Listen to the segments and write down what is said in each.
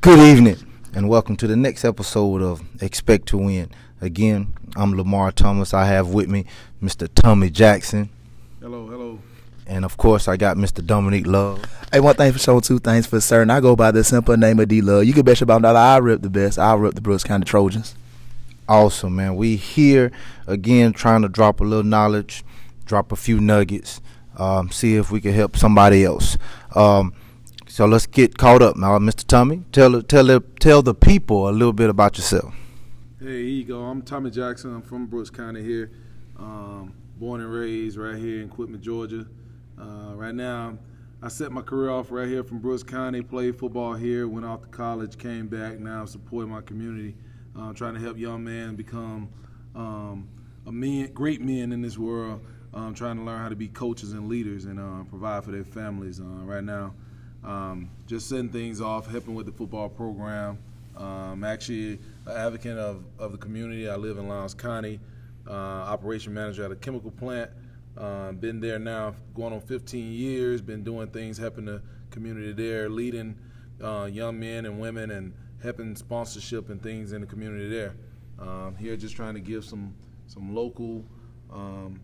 Good evening, and welcome to the next episode of Expect to Win. Again, I'm Lamar Thomas. I have with me Mr. Tommy Jackson, Hello, hello. and of course, I got Mr. Dominique Love. Hey, one thing for sure, two things for certain. I go by the simple name of D Love. You can bet your bottom dollar I rip the best. I rip the Brooks County Trojans. Awesome, man. We here again trying to drop a little knowledge, drop a few nuggets, um, see if we can help somebody else. Um, so let's get caught up now, Mr. Tommy. Tell tell tell the people a little bit about yourself. Hey, here you go. I'm Tommy Jackson. I'm from Brooks County here. Um, born and raised right here in Quitman, Georgia. Uh, right now, I set my career off right here from Brooks County. Played football here. Went off to college. Came back. Now I'm supporting my community. Uh, trying to help young men become um, a men, great men in this world. Um, trying to learn how to be coaches and leaders and uh, provide for their families. Uh, right now, um, just setting things off, helping with the football program. Um, actually, an advocate of, of the community. I live in Lowndes County, uh, operation manager at a chemical plant. Uh, been there now going on 15 years, been doing things, helping the community there, leading uh, young men and women and helping sponsorship and things in the community there. Um, here just trying to give some, some local, um,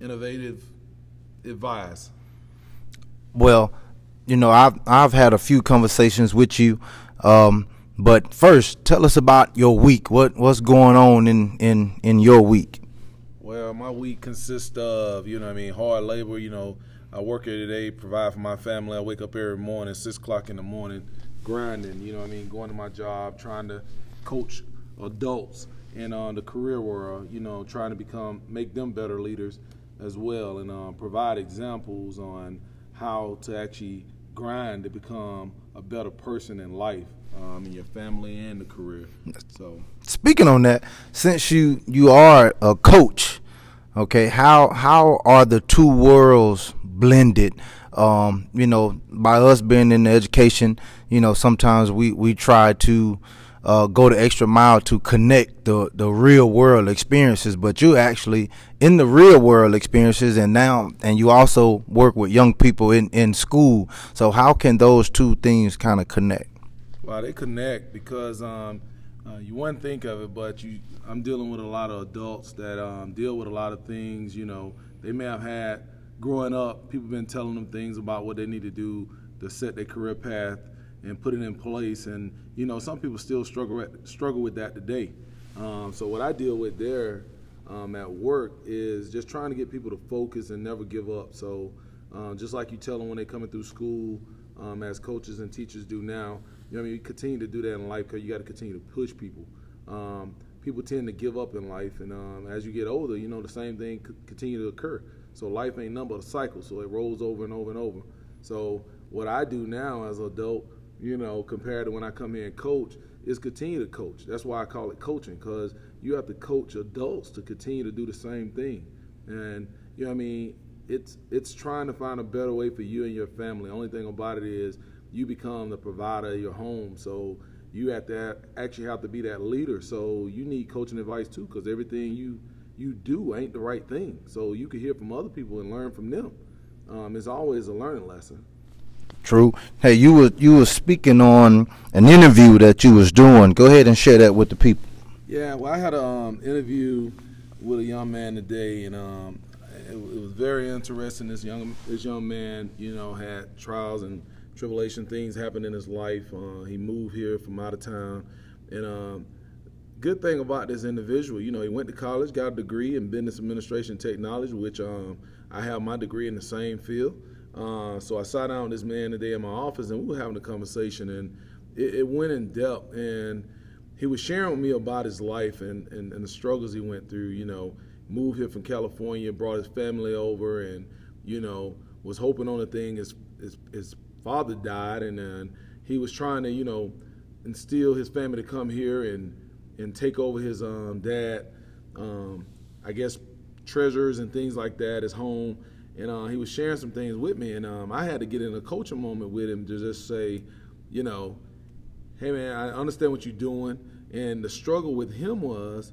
innovative advice. Well, you know, I've I've had a few conversations with you, um, but first, tell us about your week. What what's going on in in in your week? Well, my week consists of, you know I mean, hard labor. You know, I work here today, provide for my family. I wake up every morning, 6 o'clock in the morning, grinding, you know I mean, going to my job, trying to coach adults in uh, the career world, you know, trying to become, make them better leaders as well and uh, provide examples on how to actually grind to become a better person in life, um, in your family and the career. So, Speaking on that, since you you are a coach, okay, how how are the two worlds blended? Um, you know, by us being in the education, you know, sometimes we we try to uh, go the extra mile to connect the the real world experiences, but you actually in the real world experiences, and now and you also work with young people in in school. So how can those two things kind of connect? Well, they connect because um, uh, you wouldn't think of it, but you, I'm dealing with a lot of adults that um, deal with a lot of things. You know, they may have had growing up. People been telling them things about what they need to do to set their career path and put it in place. And you know, some people still struggle struggle with that today. Um, so what I deal with there um, at work is just trying to get people to focus and never give up. So um, just like you tell them when they're coming through school, um, as coaches and teachers do now, you know, I mean, you continue to do that in life because you got to continue to push people. Um, people tend to give up in life, and um, as you get older, you know, the same thing continue to occur. So life ain't nothing but a cycle, so it rolls over and over and over. So what I do now as an adult, you know, compared to when I come here and coach, is continue to coach. That's why I call it coaching, because you have to coach adults to continue to do the same thing. And you know, what I mean, it's it's trying to find a better way for you and your family. Only thing about it is you become the provider of your home, so you have to actually have to be that leader. So you need coaching advice too, because everything you you do ain't the right thing. So you can hear from other people and learn from them. Um, it's always a learning lesson. True. Hey, you were you were speaking on an interview that you was doing. Go ahead and share that with the people. Yeah, well, I had an um, interview with a young man today, and um, it, it was very interesting. This young this young man, you know, had trials and tribulation things happen in his life. Uh, he moved here from out of town, and um, good thing about this individual, you know, he went to college, got a degree in business administration technology, which um, I have my degree in the same field. Uh, so I sat down with this man today in my office, and we were having a conversation, and it, it went in depth. And he was sharing with me about his life and, and, and the struggles he went through. You know, moved here from California, brought his family over, and you know, was hoping on a thing. His his, his father died, and then he was trying to, you know, instill his family to come here and and take over his um, dad. Um, I guess treasures and things like that, his home. And uh, he was sharing some things with me, and um, I had to get in a coaching moment with him to just say, you know, hey man, I understand what you're doing. And the struggle with him was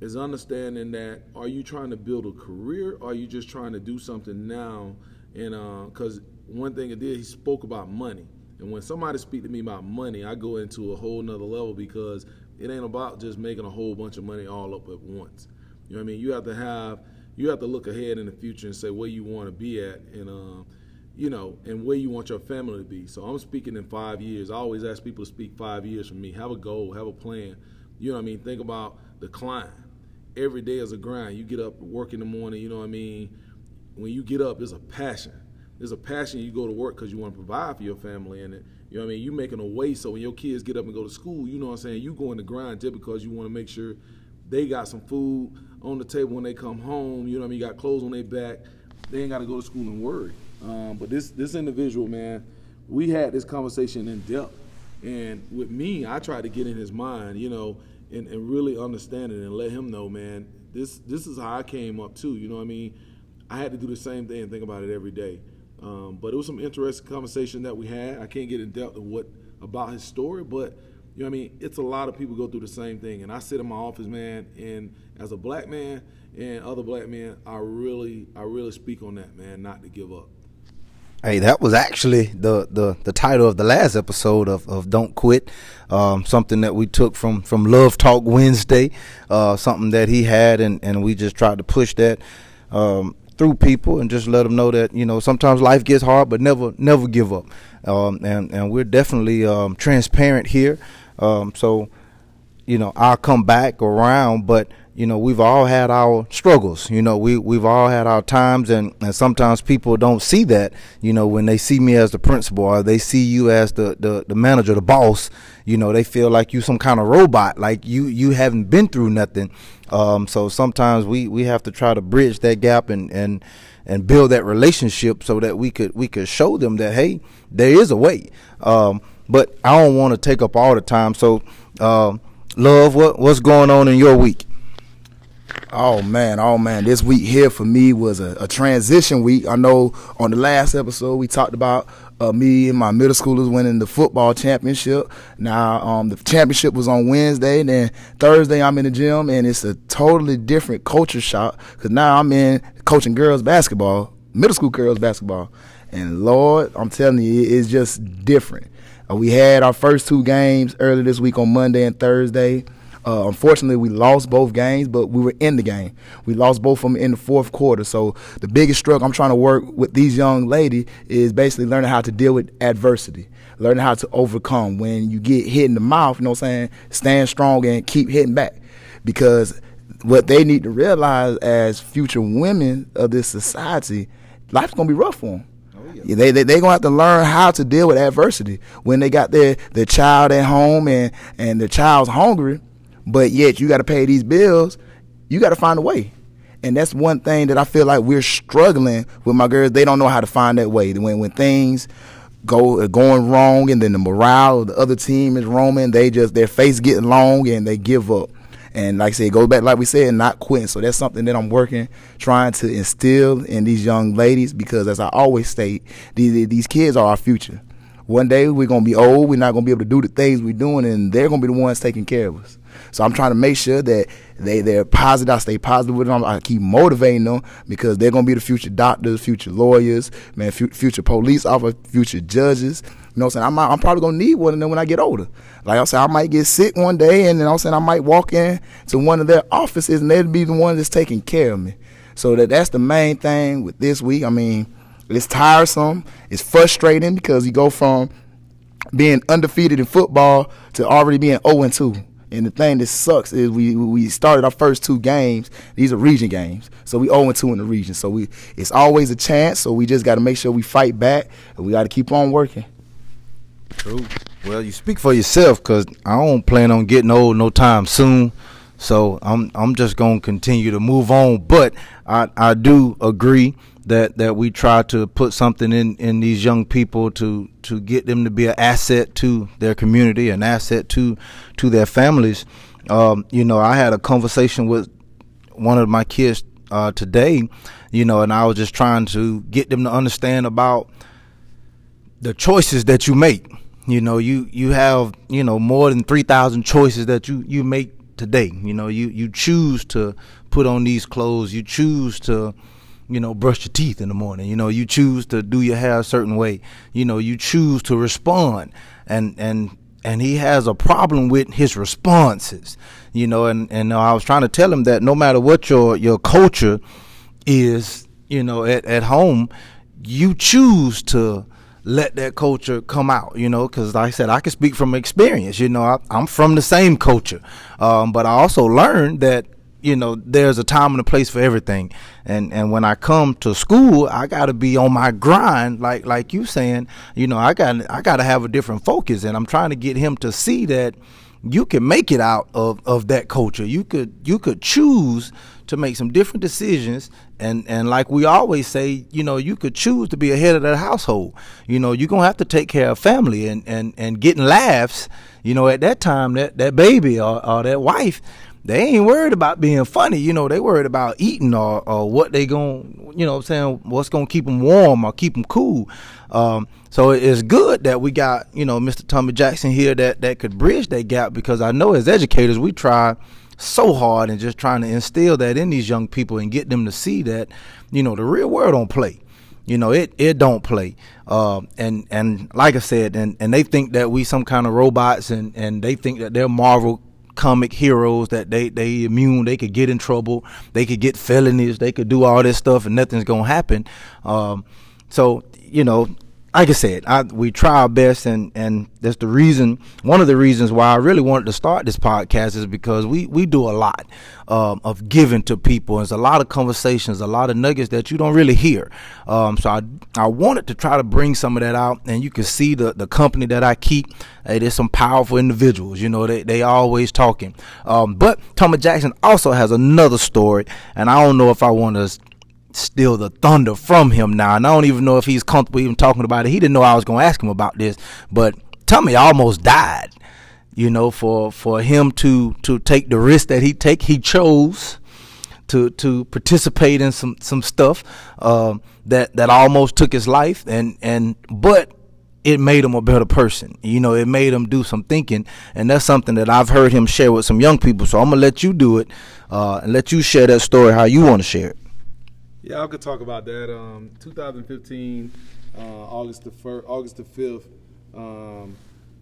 is understanding that are you trying to build a career or are you just trying to do something now? And because uh, one thing it did, he spoke about money. And when somebody speak to me about money, I go into a whole nother level because it ain't about just making a whole bunch of money all up at once. You know what I mean? You have to have you have to look ahead in the future and say where you want to be at and um, you know and where you want your family to be. So I'm speaking in five years. I always ask people to speak five years from me. Have a goal, have a plan. You know what I mean? Think about the climb. Every day is a grind. You get up, work in the morning. You know what I mean? When you get up, there's a passion. There's a passion. You go to work because you want to provide for your family, and it, you know what I mean. You making a way so when your kids get up and go to school, you know what I'm saying. You go in the grind just because you want to make sure they got some food on the table when they come home. You know what I mean? You got clothes on their back. They ain't got to go to school and worry. Um, but this this individual, man, we had this conversation in depth, and with me, I tried to get in his mind, you know, and, and really understand it and let him know, man, this this is how I came up too. You know what I mean? I had to do the same thing and think about it every day. Um, but it was some interesting conversation that we had. I can't get in depth of what about his story, but you know what I mean? It's a lot of people go through the same thing. And I sit in my office, man, and as a black man and other black men, I really, I really speak on that, man, not to give up. Hey, that was actually the, the, the title of the last episode of, of Don't Quit. Um, something that we took from, from Love Talk Wednesday, uh, something that he had, and, and we just tried to push that um, through people and just let them know that you know sometimes life gets hard, but never never give up. Um, and and we're definitely um, transparent here. Um, so, you know, I'll come back around, but you know, we've all had our struggles. You know, we we've all had our times, and and sometimes people don't see that. You know, when they see me as the principal or they see you as the the, the manager, the boss. You know, they feel like you some kind of robot, like you you haven't been through nothing. Um, so sometimes we we have to try to bridge that gap and and and build that relationship so that we could we could show them that hey, there is a way. Um, but I don't want to take up all the time. So, uh, love, what what's going on in your week? Oh man, oh man, this week here for me was a, a transition week. I know on the last episode we talked about uh, me and my middle schoolers winning the football championship. Now, um, the championship was on Wednesday. Then Thursday, I'm in the gym, and it's a totally different culture shock because now I'm in coaching girls basketball, middle school girls basketball. And Lord, I'm telling you, it's just different. Uh, we had our first two games earlier this week on Monday and Thursday. Uh, unfortunately, we lost both games, but we were in the game. We lost both of them in the fourth quarter. So the biggest struggle I'm trying to work with these young ladies is basically learning how to deal with adversity, learning how to overcome when you get hit in the mouth. You know what I'm saying? Stand strong and keep hitting back, because what they need to realize as future women of this society, life's gonna be rough for them. They they they gonna have to learn how to deal with adversity when they got their their child at home and and the child's hungry, but yet you got to pay these bills. You got to find a way, and that's one thing that I feel like we're struggling with my girls. They don't know how to find that way when when things go going wrong and then the morale of the other team is roaming. They just their face getting long and they give up. And like I said, goes back, like we said, not quitting. So that's something that I'm working, trying to instill in these young ladies because, as I always state, these, these kids are our future. One day we're going to be old, we're not going to be able to do the things we're doing, and they're going to be the ones taking care of us. So I'm trying to make sure that they they're positive. I stay positive with them. I keep motivating them because they're gonna be the future doctors, future lawyers, man, future police officers, future judges. You know what I'm saying? I'm, I'm probably gonna need one of them when I get older. Like I said, I might get sick one day, and then I'm saying I might walk in to one of their offices, and they'd be the one that's taking care of me. So that that's the main thing with this week. I mean, it's tiresome, it's frustrating because you go from being undefeated in football to already being 0 and 2. And the thing that sucks is we we started our first two games. These are region games, so we 0 2 in the region. So we it's always a chance. So we just got to make sure we fight back, and we got to keep on working. True. Well, you speak for yourself, cause I don't plan on getting old no time soon. So I'm I'm just gonna continue to move on. But I I do agree that that we try to put something in in these young people to to get them to be an asset to their community, an asset to to their families. Um, you know, I had a conversation with one of my kids uh, today, you know, and I was just trying to get them to understand about the choices that you make. You know, you you have you know more than three thousand choices that you you make today. You know, you you choose to put on these clothes. You choose to you know, brush your teeth in the morning. You know, you choose to do your hair a certain way. You know, you choose to respond, and and and he has a problem with his responses. You know, and and I was trying to tell him that no matter what your your culture is, you know, at at home, you choose to let that culture come out, you know, because like I said, I can speak from experience. You know, I, am from the same culture, um, but I also learned that you know there's a time and a place for everything and and when i come to school i got to be on my grind like like you saying you know i got i got to have a different focus and i'm trying to get him to see that you can make it out of of that culture you could you could choose to make some different decisions and and like we always say you know you could choose to be a head of that household you know you're gonna have to take care of family and and and getting laughs you know at that time that that baby or, or that wife they ain't worried about being funny. You know, they worried about eating or, or what they going, you know what I'm saying, what's to keep them warm or keep them cool. Um, so it's good that we got, you know, Mr. Tommy Jackson here that, that could bridge that gap because I know as educators, we try so hard and just trying to instill that in these young people and get them to see that, you know, the real world don't play. You know, it it don't play. Uh, and and like I said, and, and they think that we some kind of robots and, and they think that they're Marvel comic heroes that they they immune they could get in trouble they could get felonies they could do all this stuff and nothing's gonna happen um, so you know like I said, I, we try our best, and and that's the reason. One of the reasons why I really wanted to start this podcast is because we we do a lot um, of giving to people. There's a lot of conversations, a lot of nuggets that you don't really hear. Um, so I I wanted to try to bring some of that out, and you can see the the company that I keep. Hey, there's some powerful individuals. You know, they they always talking. Um, but Tommy Jackson also has another story, and I don't know if I want to steal the thunder from him now. And I don't even know if he's comfortable even talking about it. He didn't know I was going to ask him about this, but Tommy almost died. You know, for for him to to take the risk that he take, he chose to to participate in some some stuff um, that that almost took his life, and and but it made him a better person. You know, it made him do some thinking, and that's something that I've heard him share with some young people. So I'm gonna let you do it, uh, and let you share that story how you want to share it. Yeah, I could talk about that. Um, 2015, uh, August the first, August the fifth. Um,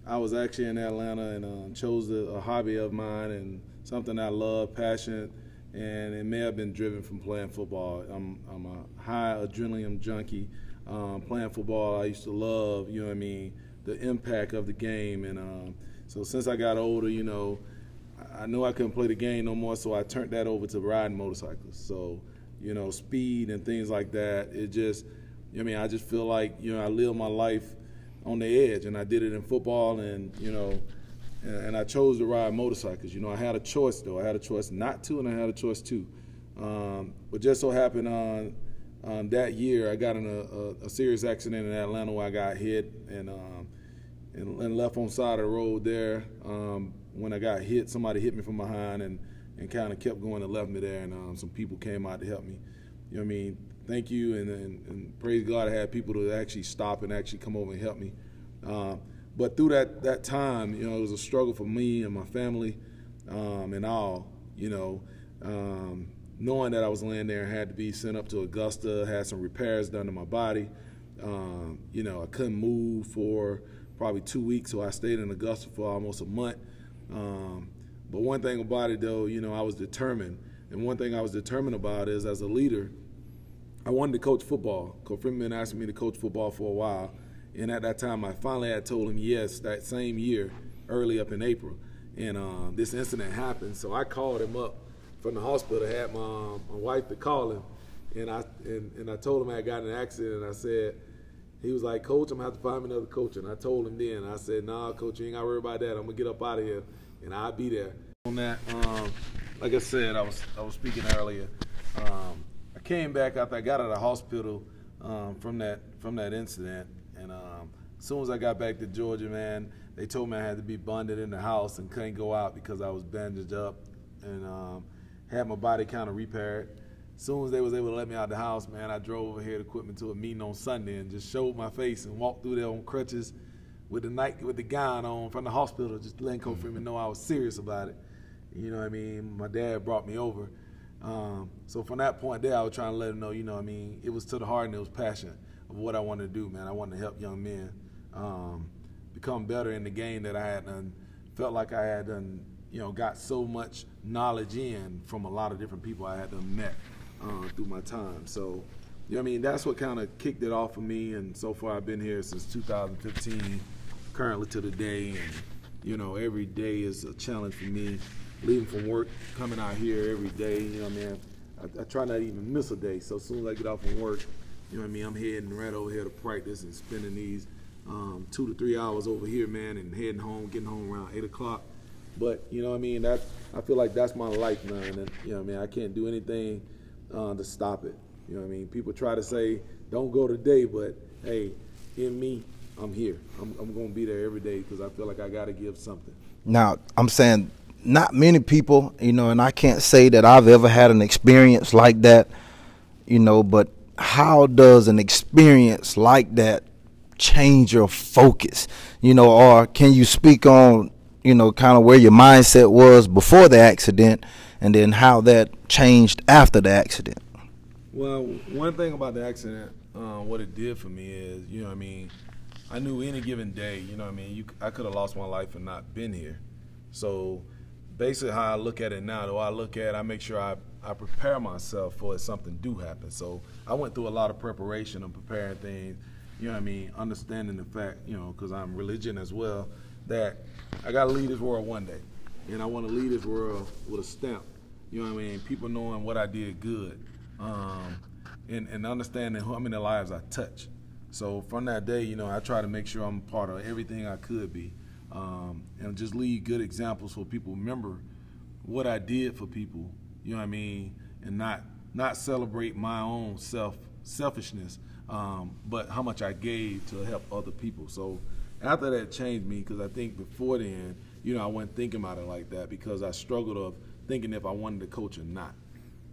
I was actually in Atlanta and uh, chose a, a, hobby of mine and something I love, passionate, and it may have been driven from playing football. I'm, I'm a high adrenaline junkie. Um, playing football, I used to love, you know what I mean, the impact of the game. And um, so since I got older, you know, I knew I couldn't play the game no more, so I turned that over to riding motorcycles. So you know, speed and things like that. It just, I mean, I just feel like, you know, I live my life on the edge, and I did it in football, and you know, and, I chose to ride motorcycles. You know, I had a choice though. I had a choice not to, and I had a choice to. Um, but just so happened on um, that year, I got in a, a, a, serious accident in Atlanta where I got hit and um, and, and, left on side of the road there. Um, when I got hit, somebody hit me from behind and and kind of kept going and left me there. And um, some people came out to help me. You know what I mean? Thank you, and, and, and, praise God, I had people to actually stop and actually come over and help me. Uh, but through that that time, you know, it was a struggle for me and my family, um, and all. You know, um, knowing that I was laying there and had to be sent up to Augusta, had some repairs done to my body. Um, you know, I couldn't move for probably two weeks, so I stayed in Augusta for almost a month. Um, but one thing about it, though, you know, I was determined. And one thing I was determined about is as a leader, I wanted to coach football. Coach Freeman asked me to coach football for a while. And at that time, I finally had told him yes that same year, early up in April. And uh, this incident happened. So I called him up from the hospital, I had my, my wife to call him. And I, and, and I told him I got an accident. And I said, he was like, Coach, I'm going to have to find another coach. And I told him then, I said, nah, Coach, you ain't got to worry about that. I'm going to get up out of here and I'll be there. On that, um, like I said, I was I was speaking earlier. Um, I came back after I got out of the hospital um, from that from that incident, and um, as soon as I got back to Georgia, man, they told me I had to be bonded in the house and couldn't go out because I was bandaged up and um, had my body kind of repaired. As soon as they was able to let me out of the house, man, I drove over here to Quitman to a meeting on Sunday and just showed my face and walked through there on crutches with the night with the gown on from the hospital, just letting Coach Freeman know I was serious about it. You know what I mean? My dad brought me over. Um, so from that point there, I was trying to let him know, you know, I mean, it was to the heart and it was passion of what I wanted to do, man. I wanted to help young men um, become better in the game that I had done. Felt like I had done, you know, got so much knowledge in from a lot of different people I had done met uh, through my time. So, you know, I mean, that's what kind of kicked it off for me. And so far, I've been here since 2015, currently to the day, and you know, every day is a challenge for me. Leaving from work, coming out here every day, you know, what I, mean? I try not even miss a day. So as soon as I get off from work, you know what I mean, I'm heading right over here to practice and spending these um, two to three hours over here, man, and heading home, getting home around eight o'clock. But you know what I mean? That I feel like that's my life man. and you know what I mean. I can't do anything uh, to stop it. You know what I mean? People try to say don't go today, but hey, in me, I'm here. I'm, I'm going to be there every day because I feel like I got to give something. Now, I'm saying not many people, you know, and I can't say that I've ever had an experience like that, you know, but how does an experience like that change your focus, you know, or can you speak on, you know, kind of where your mindset was before the accident and then how that changed after the accident? Well, one thing about the accident, uh, what it did for me is, you know, I mean, I knew any given day, you know, what I mean, you, I could have lost my life and not been here. So basically, how I look at it now, though, I look at, I make sure I, I prepare myself for if something do happen. So I went through a lot of preparation and preparing things. You know what I mean? Understanding the fact, you know, because I'm religion as well, that I got to leave this world one day, and I want to leave this world with a stamp. You know what I mean? People knowing what I did good um, and, and understanding how many lives I touch. So from that day, you know, I try to make sure I'm part of everything I could be, um, and just leave good examples so people remember what I did for people. You know what I mean, and not not celebrate my own self selfishness, um, but how much I gave to help other people. So after that changed me because I think before then, you know, I wasn't thinking about it like that because I struggled of thinking if I wanted to coach or not.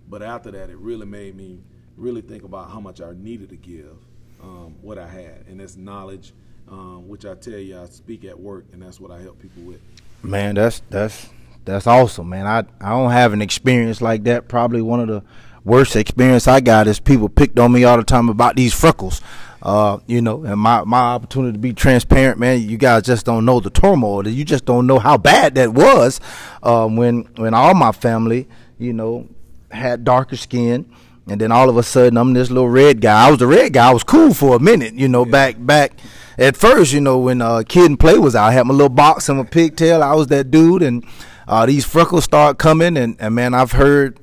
But after that, it really made me really think about how much I needed to give, um, what I had, and that's knowledge, um, which I tell you I speak at work, and that's what I help people with. Man, that's that's that's awesome, man. I I don't have an experience like that. Probably one of the worst experience I got is people picked on me all the time about these freckles. Uh, you know, and my, my opportunity to be transparent, man, you guys just don't know the turmoil. You just don't know how bad that was um, when when all my family, you know, had darker skin, and then all of a sudden I'm this little red guy. I was the red guy. I was cool for a minute, you know, yeah. back back at first, you know, when uh, Kid and Play was out, I had my little box and my pigtail. I was that dude, and uh, these freckles start coming, and, and man, I've heard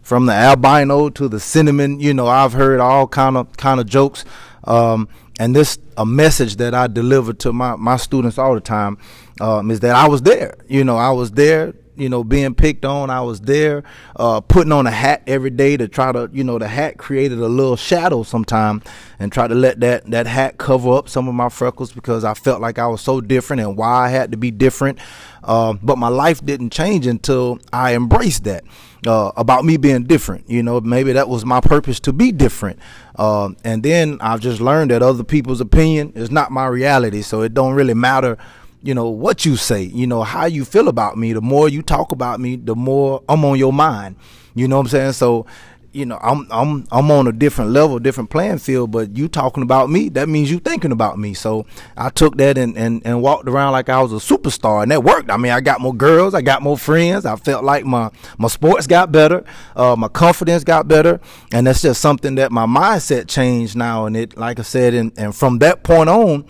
from the albino to the cinnamon. You know, I've heard all kind of kind of jokes, um, and this a message that I deliver to my my students all the time um, is that I was there. You know, I was there you know, being picked on. I was there, uh, putting on a hat every day to try to, you know, the hat created a little shadow sometime and try to let that, that hat cover up some of my freckles because I felt like I was so different and why I had to be different. Uh, but my life didn't change until I embraced that. Uh, about me being different, you know, maybe that was my purpose to be different. Uh, and then I've just learned that other people's opinion is not my reality, so it don't really matter you know what you say you know how you feel about me. The more you talk about me the more i'm on your mind. You know what i'm saying? So you know i'm i'm i'm on a different level different playing field but you talking about me that means you thinking about me. So i took that and and, and walked around like i was a superstar and that worked. I mean i got more girls i got more friends. I felt like my my sports got better uh, my confidence got better and that's just something that my mindset changed now and it like i said and, and from that point on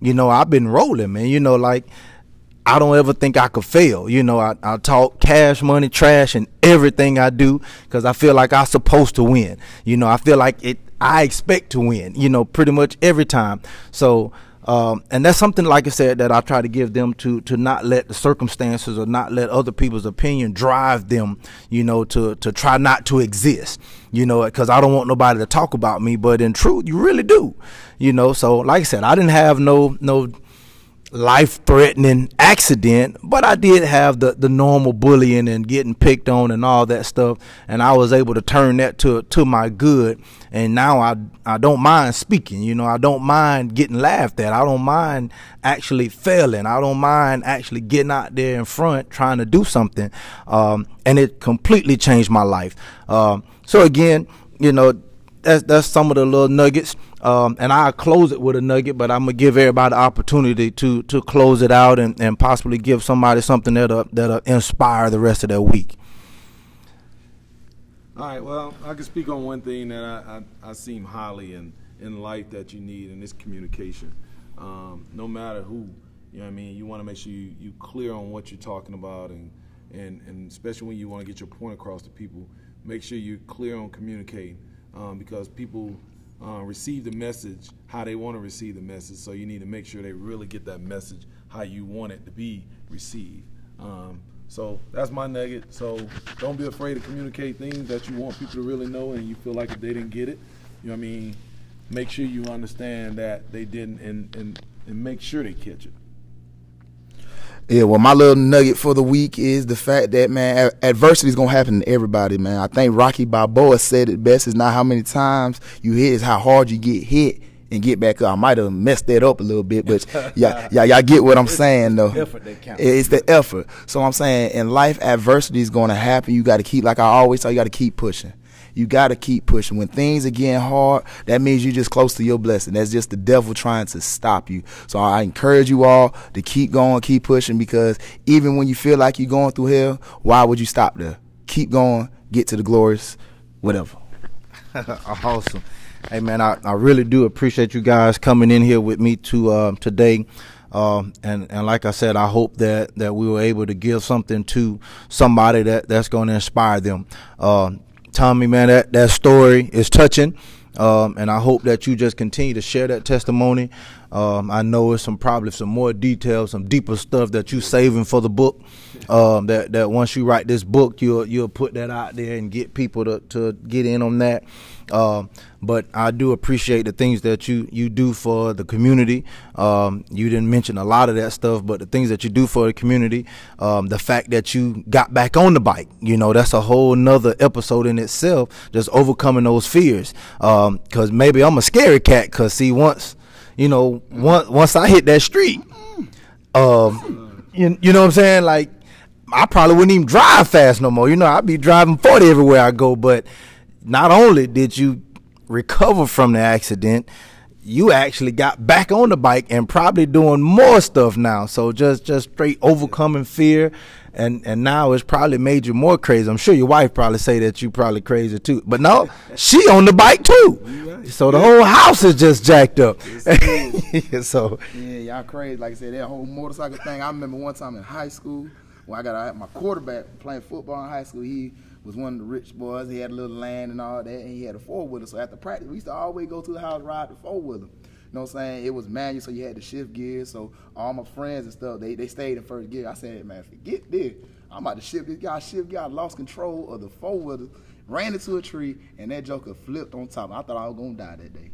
you know, I've been rolling, man. You know, like I don't ever think I could fail. You know, I, I talk cash money, trash, and everything I do because I feel like I'm supposed to win. You know, I feel like it. I expect to win. You know, pretty much every time. So. Um, and that's something, like I said, that I try to give them to to not let the circumstances or not let other people's opinion drive them, you know, to to try not to exist, you know, because I don't want nobody to talk about me. But in truth, you really do you know. So like I said, I didn't have no no life threatening accident, but I did have the, the normal bullying and getting picked on and all that stuff. And I was able to turn that to to my good. And now I I don't mind speaking, you know, I don't mind getting laughed at. I don't mind actually failing. I don't mind actually getting out there in front trying to do something. Um, and it completely changed my life. Um, so again, you know, that's that's some of the little nuggets. Um, and I'll close it with a nugget, but I'm gonna give everybody the opportunity to to close it out and, and possibly give somebody something that'll that'll inspire the rest of their week. All right. Well, I can speak on one thing that I, I, I seem highly in in life that you need, and it's communication. Um, no matter who, you know what I mean. You want to make sure you you clear on what you're talking about, and and and especially when you want to get your point across to people, make sure you're clear on communicating, um, because people uh, receive the message how they want to receive the message. So you need to make sure they really get that message how you want it to be received. Um, so that's my nugget. So don't be afraid to communicate things that you want people to really know, and you feel like if they didn't get it, you know what I mean. Make sure you understand that they didn't, and and, and make sure they catch it. Yeah, well, my little nugget for the week is the fact that man, adversity is gonna happen to everybody, man. I think Rocky Balboa said it best: "Is not how many times you hit, is how hard you get hit." And get back up. I might have messed that up a little bit, but yeah, yeah, y'all get what I'm saying though. It's the effort. So I'm saying in life, adversity is going to happen. You got to keep, like I always tell you, got to keep pushing. You got to keep pushing. When things are getting hard, that means you're just close to your blessing. That's just the devil trying to stop you. So I encourage you all to keep going, keep pushing, because even when you feel like you're going through hell, why would you stop there? Keep going, get to the glorious, whatever. awesome. Hey man, I, I really do appreciate you guys coming in here with me to uh, today. Um, and and like I said, I hope that that we were able to give something to somebody that that's going to inspire them. Uh, Tommy, man, that, that story is touching. Um, and I hope that you just continue to share that testimony. Um, I know it's some probably some more details, some deeper stuff that you're saving for the book. Um, that that once you write this book, you'll you'll put that out there and get people to to get in on that. Um, but I do appreciate the things that you you do for the community. Um, you didn't mention a lot of that stuff, but the things that you do for the community, um, the fact that you got back on the bike, you know, that's a whole nother episode in itself. Just overcoming those fears. Because um, maybe I'm a scary cat. Because see, once you know, once once I hit that street, um, you, you know what I'm saying? Like, I probably wouldn't even drive fast no more. You know, I'd be driving 40 everywhere I go, but not only did you recover from the accident, you actually got back on the bike and probably doing more stuff now. So just just straight overcoming fear and and now it's probably made you more crazy. I'm sure your wife probably say that you probably crazy too. But no, she on the bike too. So the whole house is just jacked up. so yeah, y'all crazy. Like I said, that whole motorcycle thing. I remember one time in high school when I got my quarterback playing football in high school. He was one of the rich boys. He had a little land and all that, and he had a four wheeler. So after practice, we used to always go to the house ride the four wheeler. You know what I'm saying? It was manual, so you had to shift gears. So all my friends and stuff, they, they stayed in first gear. I said, man, forget this. I'm about to shift this guy, shift guy, lost control of the four wheeler, ran into a tree, and that joker flipped on top. I thought I was gonna die that day.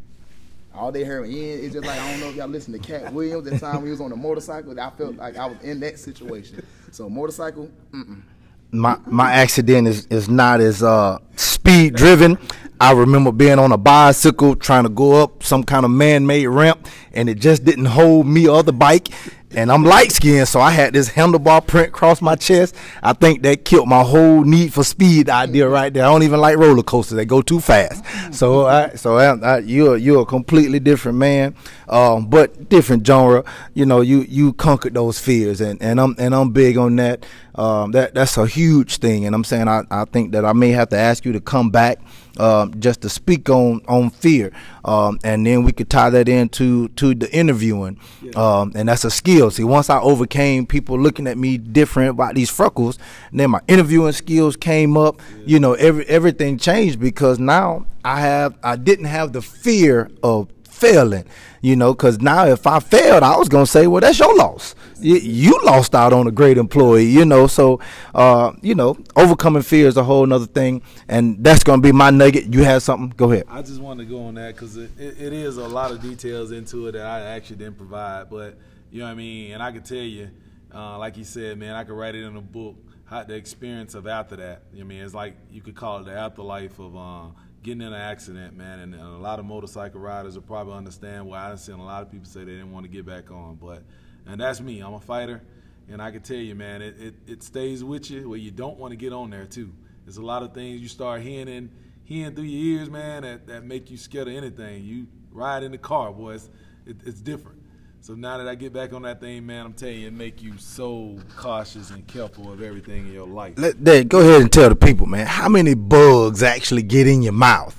All they heard me in, it's just like I don't know if y'all listen to Katt Williams. That time we was on the motorcycle, I felt like I was in that situation. So motorcycle, mm-mm my my accident is is not as uh, speed driven. I remember being on a bicycle trying to go up some kind of man made ramp, and it just didn't hold me or the bike and I'm light skinned, so I had this handlebar print across my chest. I think that killed my whole need for speed idea right there. I don't even like roller coasters; they go too fast. So, I, so I, I, you're you're a completely different man, um, but different genre. You know, you you conquered those fears, and, and I'm and I'm big on that. Um, that that's a huge thing, and I'm saying I, I think that I may have to ask you to come back um, just to speak on on fear, um, and then we could tie that into to the interviewing, um, and that's a skill. See, once I overcame people looking at me different about these freckles, then my interviewing skills came up. You know, every everything changed because now I have I didn't have the fear of failing, you know, because now if I failed, I was gonna say, well, that's your loss. You, you lost out on a great employee, you know. So, uh, you know, overcoming fear is a whole other thing, and that's gonna be my nugget. You have something? Go ahead. I just wanted to go on that because it, it, it is a lot of details into it that I actually didn't provide, but You know what I mean? And I can tell you, uh, like you said, man, I could write it in a book. How the experience of after that. I mean, it's like you could call it the afterlife of uh, getting in an accident, man. And, and, a lot of motorcycle riders will probably understand why I've seen a lot of people say they didn't want to get back on. But and that's me. I'm a fighter, and I can tell you, man, it, it, it stays with you where you don't want to get on there too. There's a lot of things you start hearing and hearing through your ears, man, that, that make you scared of anything. You ride in the car, boys, it, it's different. So now that I get back on that thing, man, I'm telling you, it make you so cautious and careful of everything in your life. Let, Dad, go ahead and tell the people, man, how many bugs actually get in your mouth?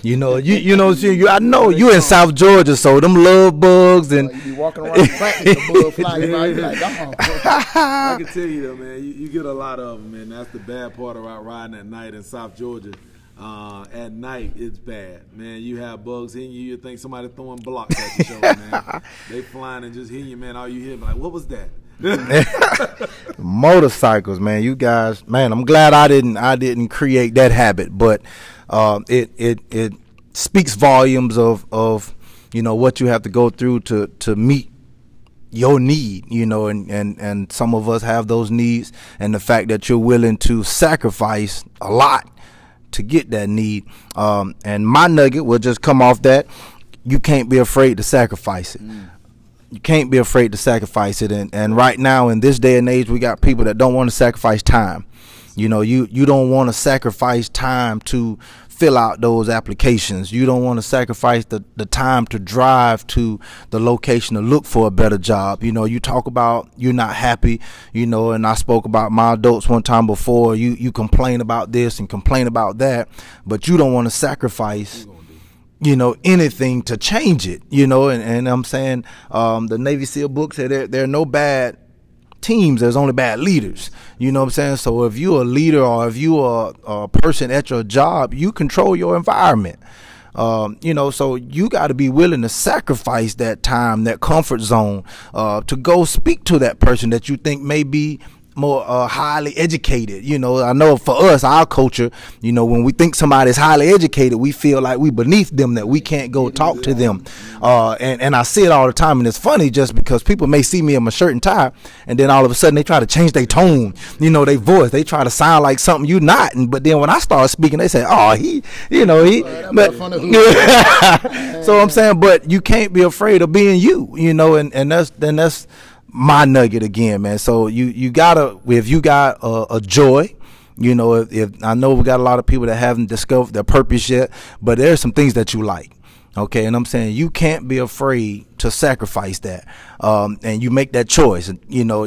You know, you you know, you, I know you in South Georgia, so them love bugs and you be walking around practice, the bug flying around. You like, oh. I can tell you though, man, you, you, get a lot of them, man. That's the bad part about riding at night in South Georgia. Uh, at night, it's bad, man. You have bugs hitting you. You think somebody throwing blocks at your shoulder, man. they flying and just hitting you, man. All you hear, like, what was that? Motorcycles, man. You guys, man. I'm glad I didn't. I didn't create that habit, but uh, it it it speaks volumes of of you know what you have to go through to to meet your need, you know, and, and, and some of us have those needs, and the fact that you're willing to sacrifice a lot to get that need. Um, and my nugget will just come off that you can't be afraid to sacrifice it. Mm. You can't be afraid to sacrifice it. And, and right now, in this day and age, we got people that don't want to sacrifice time. You know, you, you don't want to sacrifice time to fill out those applications. You don't want to sacrifice the, the time to drive to the location to look for a better job. You know, you talk about you're not happy, you know, and I spoke about my adults one time before. You you complain about this and complain about that, but you don't want to sacrifice you know anything to change it you know and, and i'm saying um, the navy seal book said there, there are no bad teams, there's only bad leaders. You know what I'm saying? So if you're a leader or if you're a, a person at your job, you control your environment. Um, you know, so you got to be willing to sacrifice that time, that comfort zone, uh, to go speak to that person that you think may be more uh, highly educated. You know, I know for us, our culture, you know, when we think somebody's highly educated, we feel like we beneath them, that we can't go talk to them. Uh, and, and I see it all the time, and it's funny just because people may see me in my shirt and tie, and then all of a sudden they try to change their tone, you know, their voice. They try to sound like something you not. And, but then when I start speaking, they say, oh, he, you know, he. But, so I'm saying, but you can't be afraid of being you, you know, and, and that's, then that's, my nugget again, man. So you you gotta if you got a, a joy, you know, if, if, I know we got a lot of people that haven't discovered their purpose yet, but there's some things that you like. Okay, and I'm saying you can't be afraid to sacrifice that, um, and you make that choice. You know,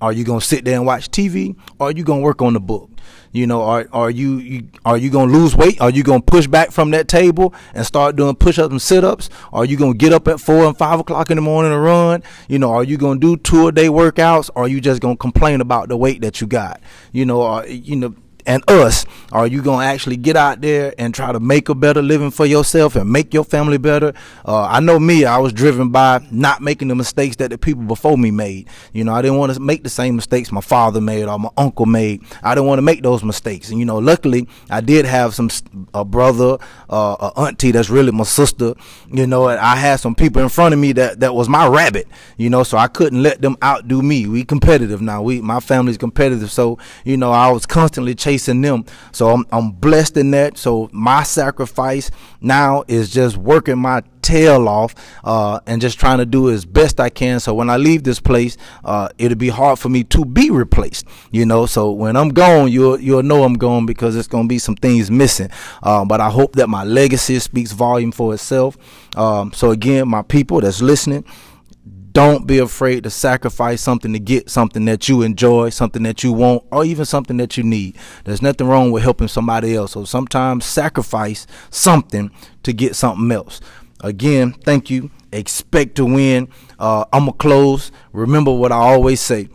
are you gonna sit there and watch TV, or are you gonna work on the book? You know, are are you, you are you gonna lose weight? Are you gonna push back from that table and start doing push ups and sit ups? Are you gonna get up at four and five o'clock in the morning and run? You know, are you gonna do two a day workouts? Or are you just gonna complain about the weight that you got? You know, are, you know and us are you going to actually get out there and try to make a better living for yourself and make your family better? Uh, i know me i was driven by not making the mistakes that the people before me made. You know i didn't want to make the same mistakes my father made or my uncle made. I didn't want to make those mistakes. And you know luckily i did have some a brother uh, a auntie that's really my sister you know i had some people in front of me that that was my rabbit you know so i couldn't let them outdo me. We competitive now. We my family's competitive. So you know i was constantly chasing chasing them. So I'm, I'm blessed in that. So my sacrifice now is just working my tail off uh, and just trying to do as best I can. So when I leave this place, uh, it'll be hard for me to be replaced. You know, so when I'm gone, you'll you'll know I'm gone because it's gonna be some things missing. Uh, but I hope that my legacy speaks volume for itself. Um, so again, my people that's listening. Don't be afraid to sacrifice something to get something that you enjoy, something that you want, or even something that you need. There's nothing wrong with helping somebody else. So sometimes sacrifice something to get something else. Again, thank you. Expect to win. Uh, I'm going to close. Remember what I always say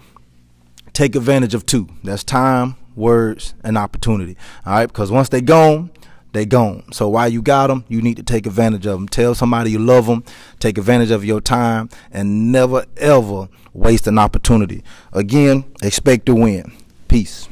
take advantage of two that's time, words, and opportunity. All right, because once they're gone, they gone. So while you got them, you need to take advantage of them. Tell somebody you love them. Take advantage of your time and never ever waste an opportunity. Again, expect to win. Peace.